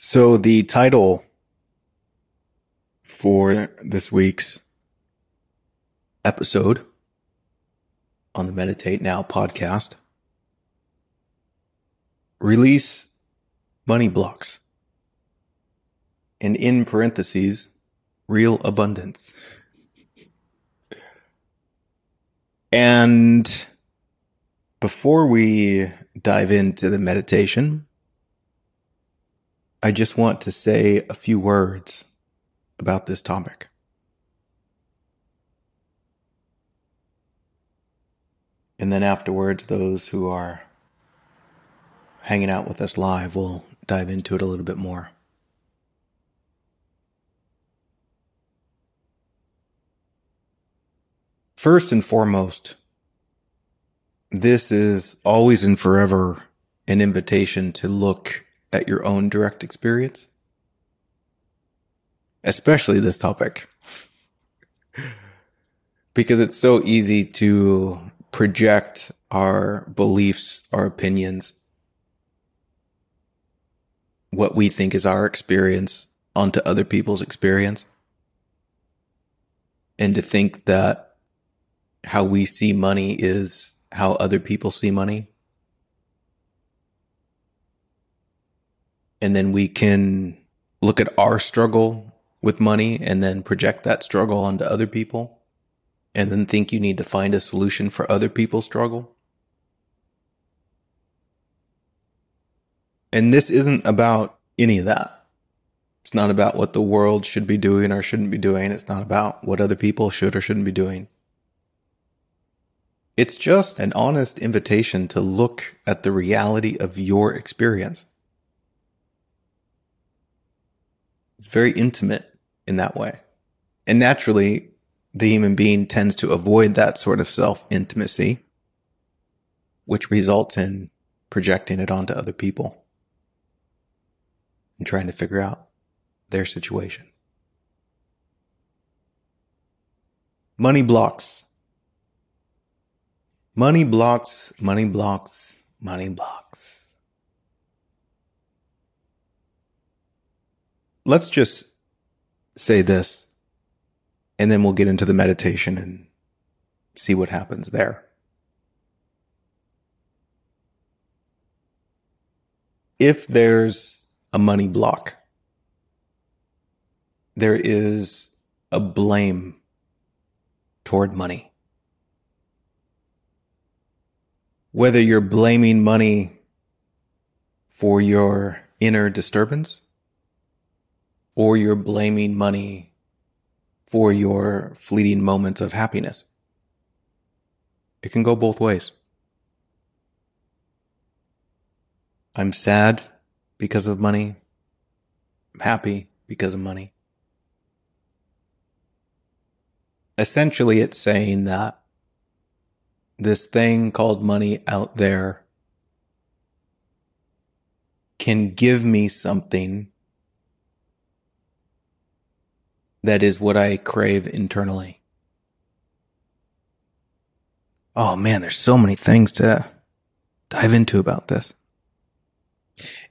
So the title for this week's episode on the Meditate Now podcast release money blocks and in parentheses real abundance. And before we dive into the meditation, I just want to say a few words about this topic. And then afterwards, those who are hanging out with us live will dive into it a little bit more. First and foremost, this is always and forever an invitation to look at your own direct experience, especially this topic, because it's so easy to project our beliefs, our opinions, what we think is our experience onto other people's experience. And to think that how we see money is how other people see money. And then we can look at our struggle with money and then project that struggle onto other people and then think you need to find a solution for other people's struggle. And this isn't about any of that. It's not about what the world should be doing or shouldn't be doing. It's not about what other people should or shouldn't be doing. It's just an honest invitation to look at the reality of your experience. It's very intimate in that way. And naturally, the human being tends to avoid that sort of self intimacy, which results in projecting it onto other people and trying to figure out their situation. Money blocks Money blocks, money blocks, money blocks. Let's just say this, and then we'll get into the meditation and see what happens there. If there's a money block, there is a blame toward money. whether you're blaming money for your inner disturbance or you're blaming money for your fleeting moments of happiness. It can go both ways. I'm sad because of money. I'm happy because of money. Essentially, it's saying that this thing called money out there can give me something that is what I crave internally. Oh man, there's so many things to dive into about this.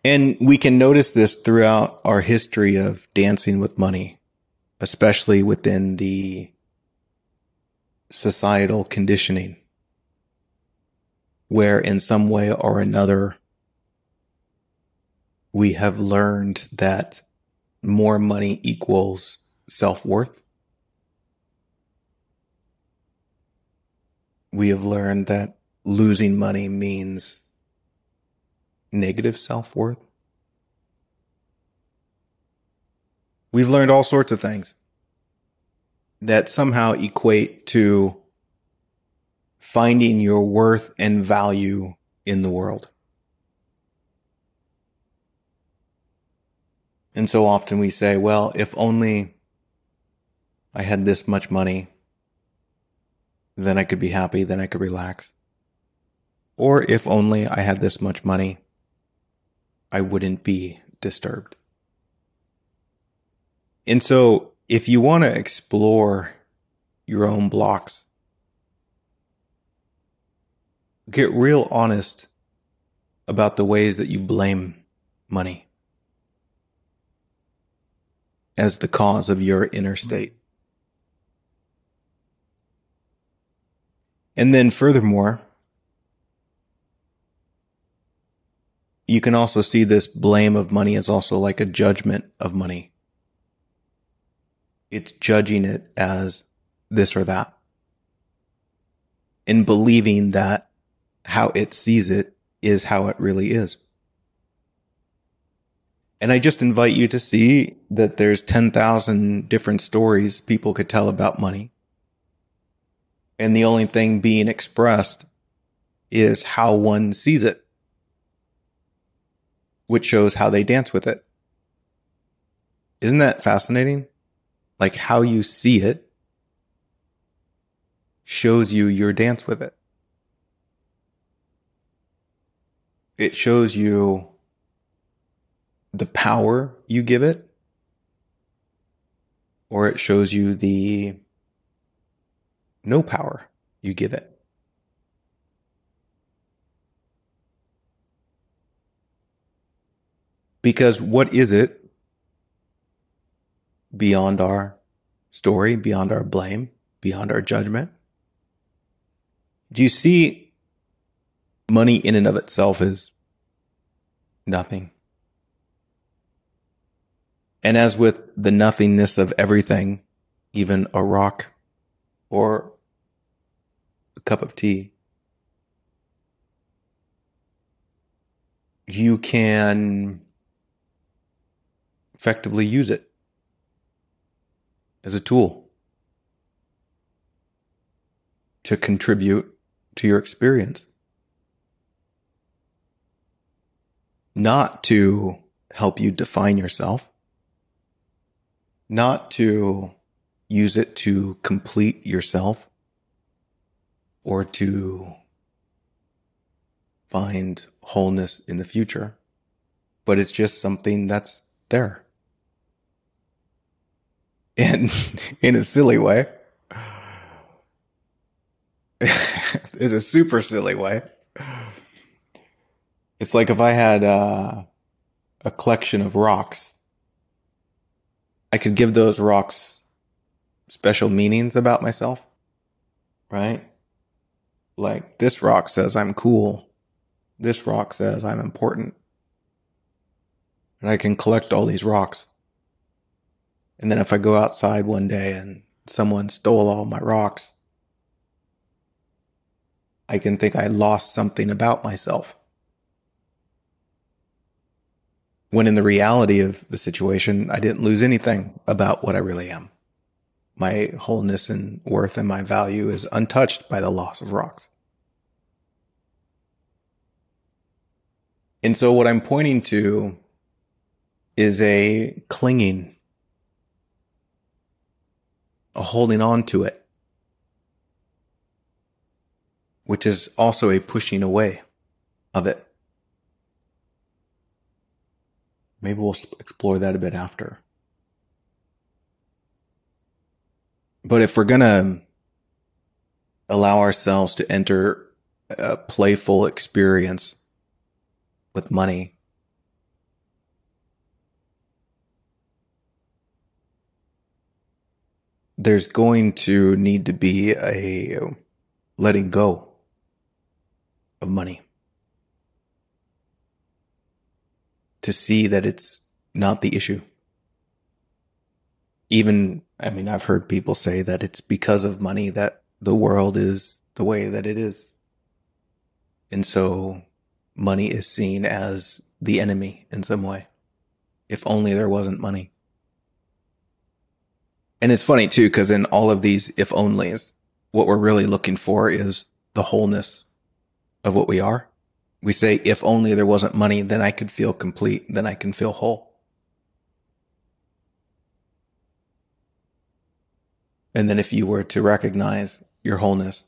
And we can notice this throughout our history of dancing with money, especially within the societal conditioning where in some way or another we have learned that more money equals self worth. We have learned that losing money means negative self worth. We've learned all sorts of things that somehow equate to finding your worth and value in the world. And so often we say, well, if only I had this much money, then I could be happy, then I could relax. Or if only I had this much money, I wouldn't be disturbed. And so if you want to explore your own blocks, get real honest about the ways that you blame money. as the cause of your inner state. And then furthermore, you can also see this blame of money as also like a judgment of money. It's judging it as this or that and believing that how it sees it is how it really is. And I just invite you to see that there's 10,000 different stories people could tell about money. And the only thing being expressed is how one sees it, which shows how they dance with it. Isn't that fascinating? Like how you see it shows you your dance with it. It shows you the power you give it, or it shows you the no power you give it. Because what is it beyond our story, beyond our blame, beyond our judgment? Do you see money in and of itself is nothing? And as with the nothingness of everything, even a rock or cup of tea, you can effectively use it as a tool to contribute to your experience. Not to help you define yourself, not to use it to complete yourself or to find wholeness in the future, but it's just something that's there. And in a silly way, in a super silly way, it's like if I had uh, a collection of rocks I could give those rocks special meanings about myself, right? Like this rock says I'm cool. This rock says I'm important. And I can collect all these rocks. And then if I go outside one day and someone stole all my rocks, I can think I lost something about myself. When in the reality of the situation, I didn't lose anything about what I really am. My wholeness and worth and my value is untouched by the loss of rocks. And so what I'm pointing to is a clinging, a holding on to it, which is also a pushing away of it. Maybe we'll explore that a bit after. But if we're going to allow ourselves to enter a playful experience with money, there's going to need to be a letting go of money. to see that it's not the issue. Even, I mean, I've heard people say that it's because of money that the world is the way that it is. And so money is seen as the enemy in some way. If only there wasn't money. And it's funny too, because in all of these if onlys, what we're really looking for is the wholeness of what we are. We say, if only there wasn't money, then I could feel complete, then I can feel whole. And then if you were to recognize your wholeness,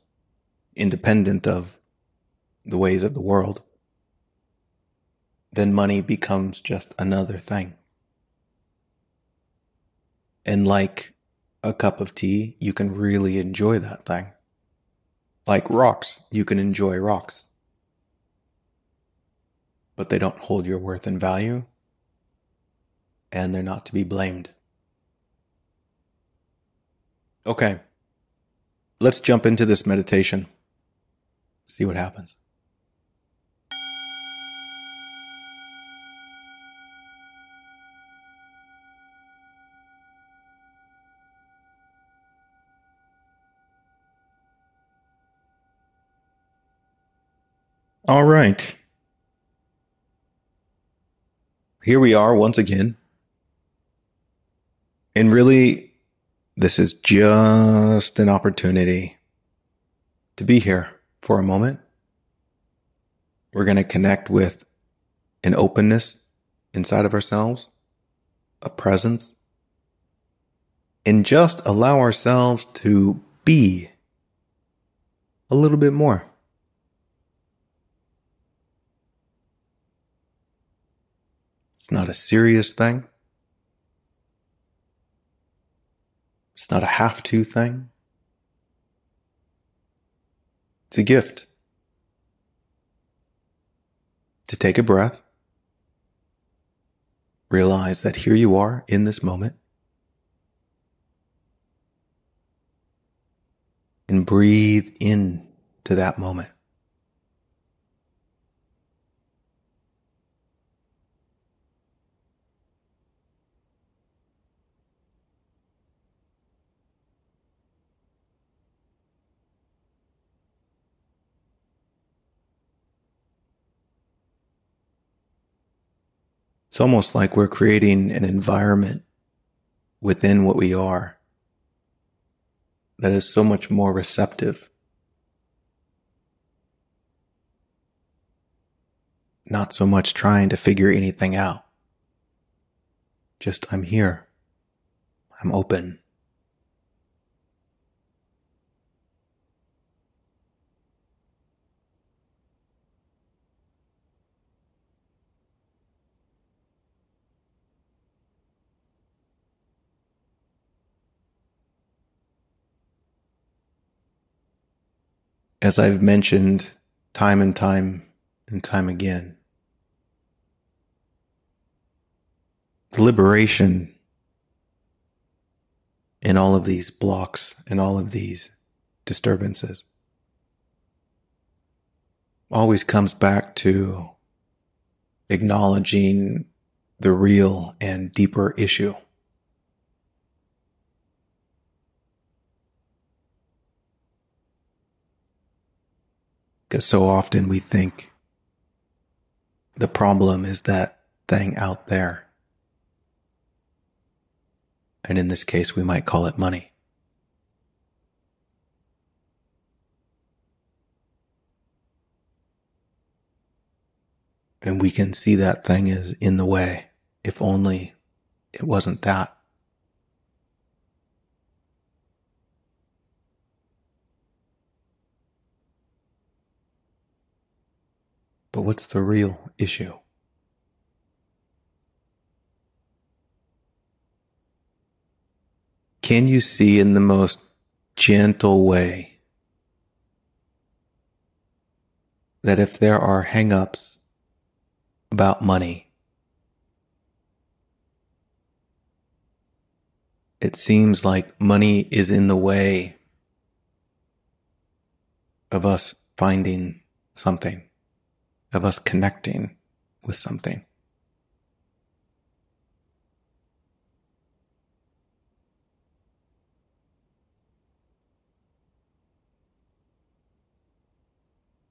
independent of the ways of the world, then money becomes just another thing. And like a cup of tea, you can really enjoy that thing. Like rocks, you can enjoy rocks but they don't hold your worth and value, and they're not to be blamed. Okay. Let's jump into this meditation. See what happens. All right. Here we are once again. And really, this is just an opportunity to be here for a moment. We're going to connect with an openness inside of ourselves, a presence, and just allow ourselves to be a little bit more. It's not a serious thing. It's not a have to thing. It's a gift. To take a breath, realize that here you are in this moment, and breathe in to that moment. It's almost like we're creating an environment within what we are that is so much more receptive. Not so much trying to figure anything out. Just, I'm here. I'm open. As I've mentioned time and time and time again, the liberation in all of these blocks and all of these disturbances always comes back to acknowledging the real and deeper issue. Because so often we think the problem is that thing out there. And in this case, we might call it money. And we can see that thing is in the way if only it wasn't that. But what's the real issue? Can you see in the most gentle way that if there are hangups about money, it seems like money is in the way of us finding something of us connecting with something.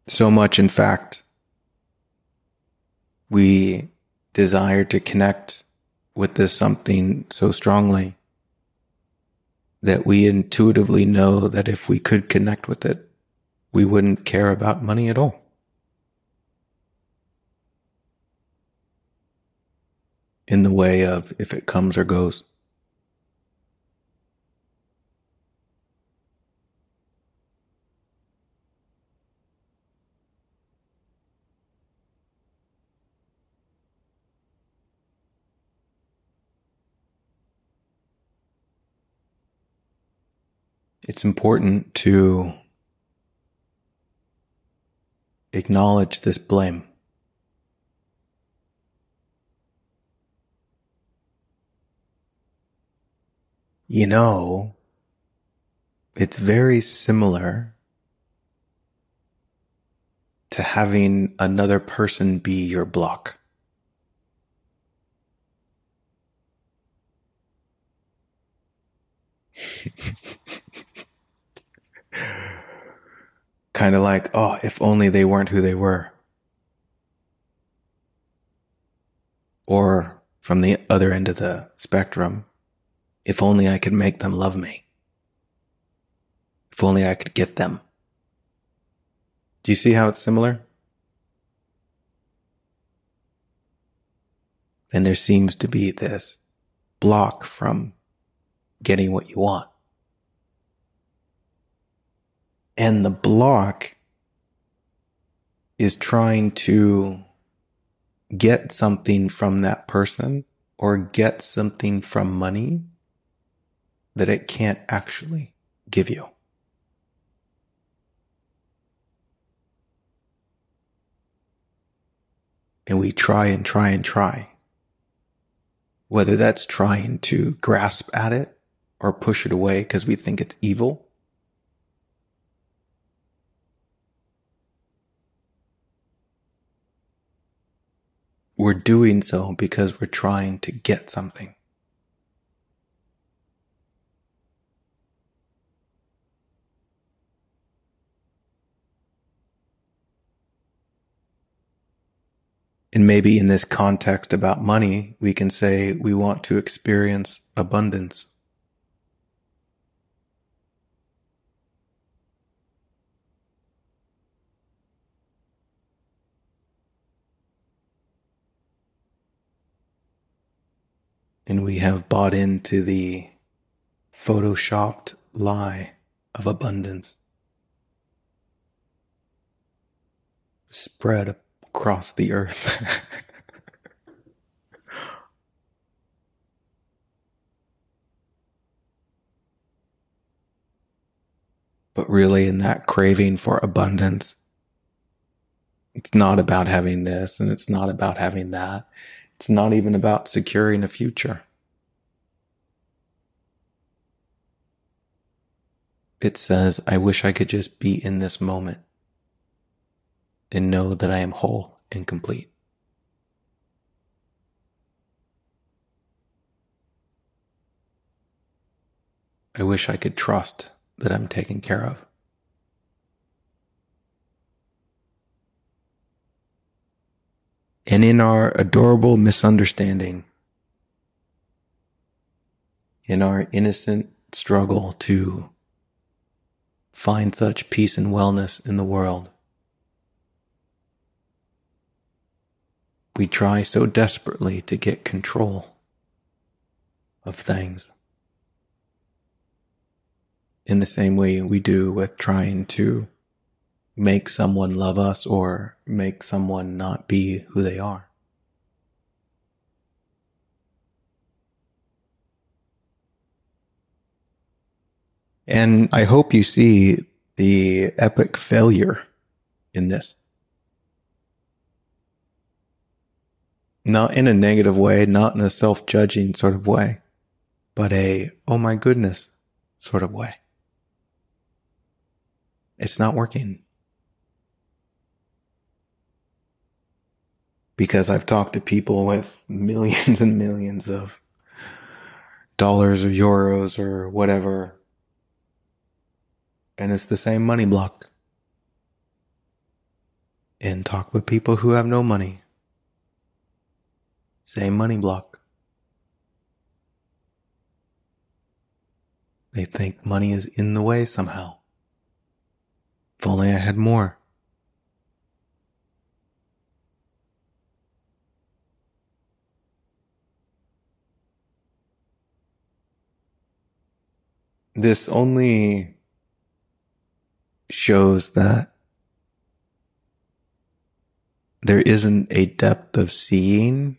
So much, in fact, we desire to connect with this something so strongly that we intuitively know that if we could connect with it, we wouldn't care about money at all. In the way of if it comes or goes. It's important to acknowledge this blame. You know, it's very similar to having another person be your block. kind of like, oh, if only they weren't who they were. Or from the other end of the spectrum, if only I could make them love me. If only I could get them. Do you see how it's similar? And there seems to be this block from getting what you want. And the block is trying to get something from that person or get something from money that it can't actually give you. And we try and try and try. Whether that's trying to grasp at it or push it away because we think it's evil We're doing so because we're trying to get something. And maybe in this context about money, we can say we want to experience abundance. and we have bought into the photoshopped lie of abundance spread across the earth. but really, in that craving for abundance, it's not about having this and it's not about having that. It's not even about securing a future. It says, I wish I could just be in this moment and know that I am whole and complete. I wish I could trust that I'm taken care of. and in our adorable misunderstanding, in our innocent struggle to find such peace and wellness in the world, we try so desperately to get control of things. In the same way we do with trying to make someone love us or make someone not be who they are. And I hope you see the epic failure in this. Not in a negative way, not in a self judging sort of way, but a, oh my goodness sort of way. It's not working. because I've talked to people with millions and millions of dollars or euros or whatever. And it's the same money block. And talk with people who have no money. Same money block. They think money is in the way somehow. If only I had more. this only shows that there isn't a depth of seeing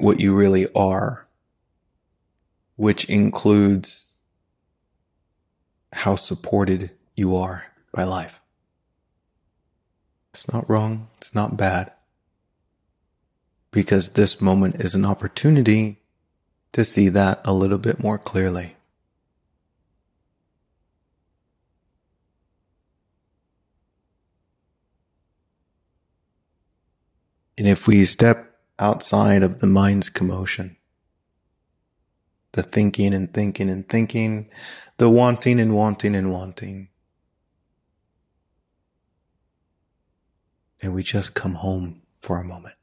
what you really are, which includes how supported you are by life. It's not wrong, it's not bad, because this moment is an opportunity to see that a little bit more clearly. And if we step outside of the mind's commotion, the thinking and thinking and thinking, the wanting and wanting and wanting, and we just come home for a moment.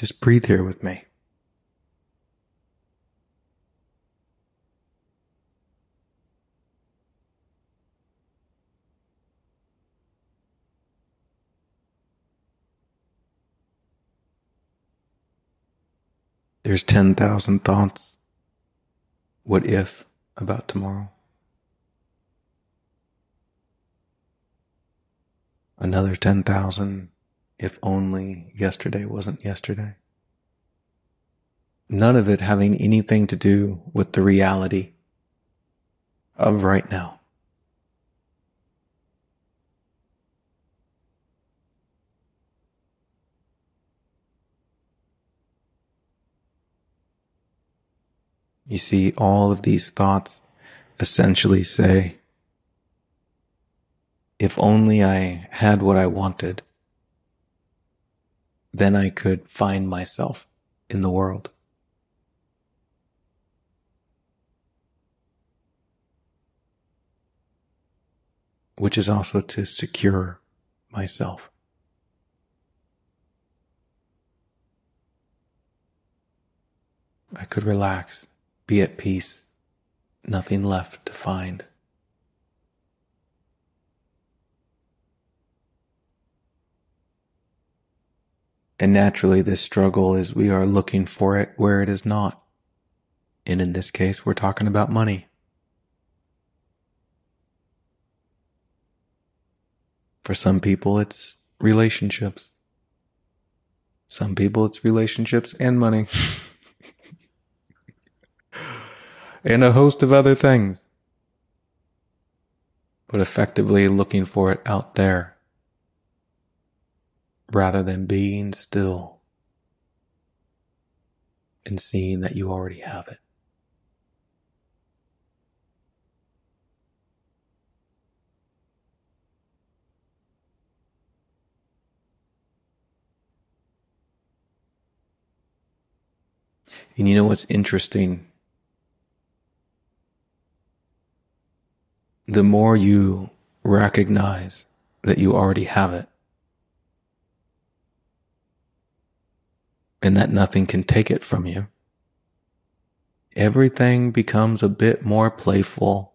Just breathe here with me. There's 10,000 thoughts. What if about tomorrow? Another 10,000 if only yesterday wasn't yesterday. None of it having anything to do with the reality of right now. You see, all of these thoughts essentially say, if only I had what I wanted, then I could find myself in the world. Which is also to secure myself. I could relax, be at peace, nothing left to find. And naturally, this struggle is we are looking for it where it is not. And in this case, we're talking about money. For some people, it's relationships. Some people, it's relationships and money. and a host of other things. But effectively looking for it out there rather than being still and seeing that you already have it. And you know what's interesting? The more you recognize that you already have it, and that nothing can take it from you. Everything becomes a bit more playful,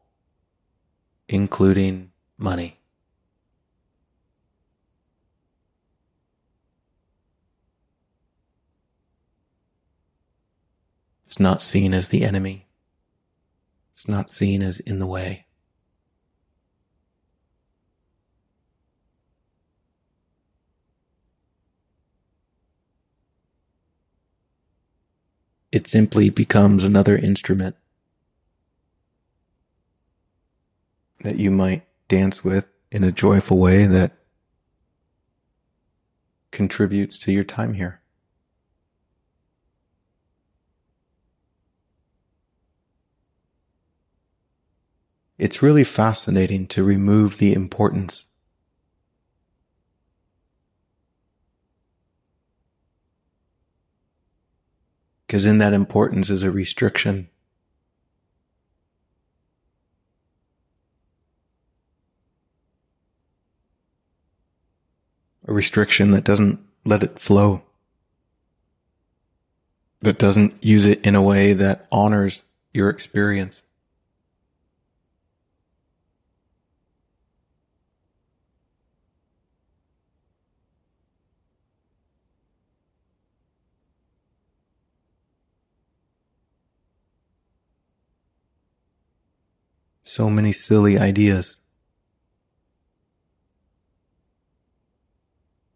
including money. It's not seen as the enemy. It's not seen as in the way. It simply becomes another instrument that you might dance with in a joyful way that contributes to your time here. It's really fascinating to remove the importance because in that importance is a restriction. A restriction that doesn't let it flow, that doesn't use it in a way that honors your experience. So many silly ideas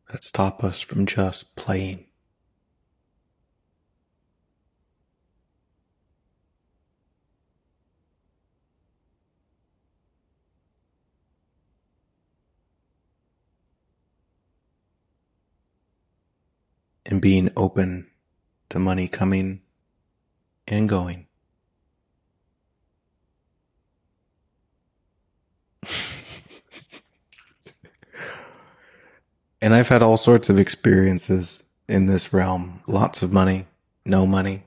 that stop us from just playing. and being open to money coming and going. And I've had all sorts of experiences in this realm lots of money, no money.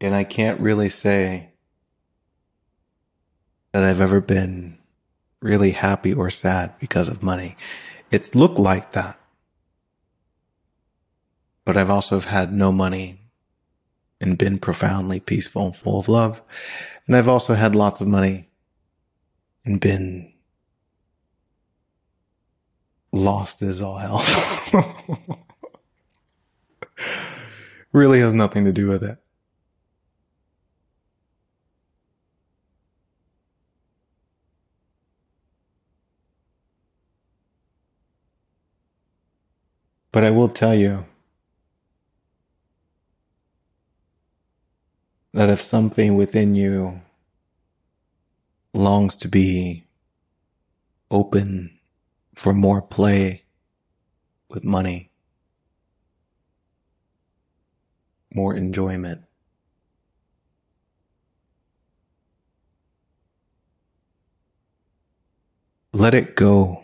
And I can't really say that I've ever been really happy or sad because of money. It's looked like that. But I've also had no money and been profoundly peaceful and full of love. And I've also had lots of money and been lost as all hell. really has nothing to do with it. But I will tell you that if something within you longs to be open for more play with money, more enjoyment, let it go.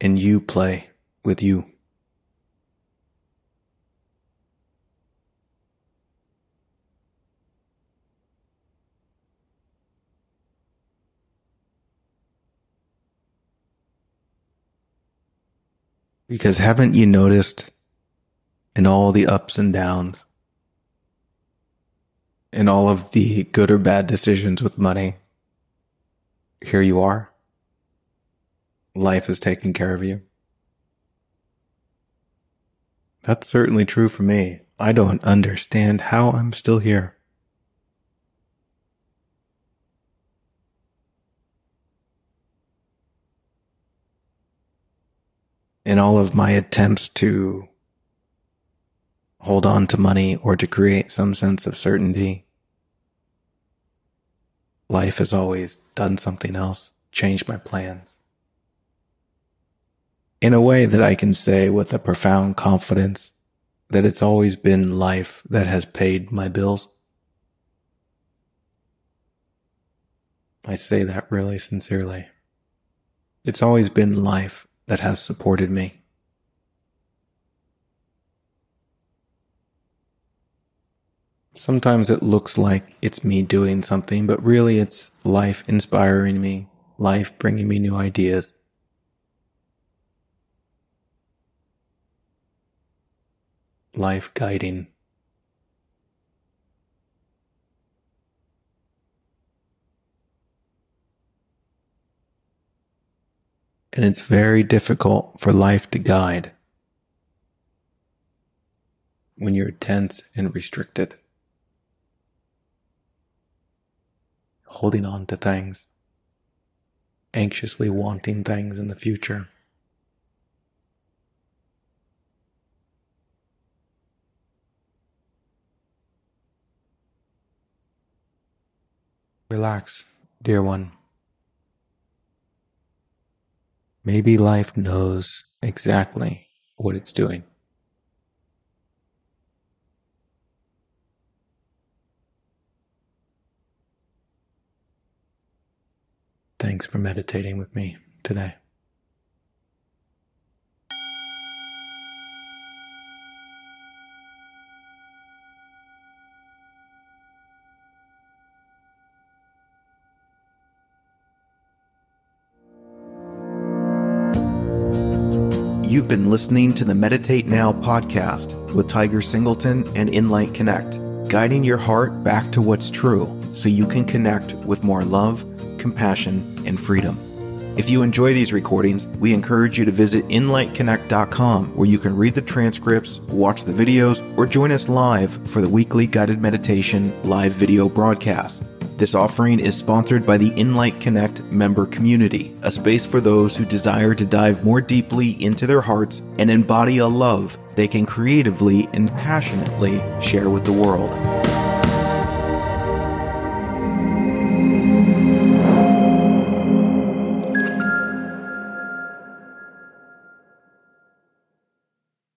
And you play with you. Because haven't you noticed in all the ups and downs, in all of the good or bad decisions with money, here you are? life is taking care of you. That's certainly true for me. I don't understand how I'm still here. In all of my attempts to hold on to money or to create some sense of certainty, life has always done something else, changed my plans in a way that I can say with a profound confidence that it's always been life that has paid my bills. I say that really sincerely. It's always been life that has supported me. Sometimes it looks like it's me doing something, but really it's life inspiring me, life bringing me new ideas. life guiding. And it's very difficult for life to guide when you're tense and restricted, holding on to things, anxiously wanting things in the future. Relax, dear one. Maybe life knows exactly what it's doing. Thanks for meditating with me today. You've been listening to the Meditate Now podcast with Tiger Singleton and Inlight Connect, guiding your heart back to what's true so you can connect with more love, compassion, and freedom. If you enjoy these recordings, we encourage you to visit inlightconnect.com where you can read the transcripts, watch the videos, or join us live for the weekly guided meditation live video broadcast. This offering is sponsored by the Inlight Connect member community, a space for those who desire to dive more deeply into their hearts and embody a love they can creatively and passionately share with the world.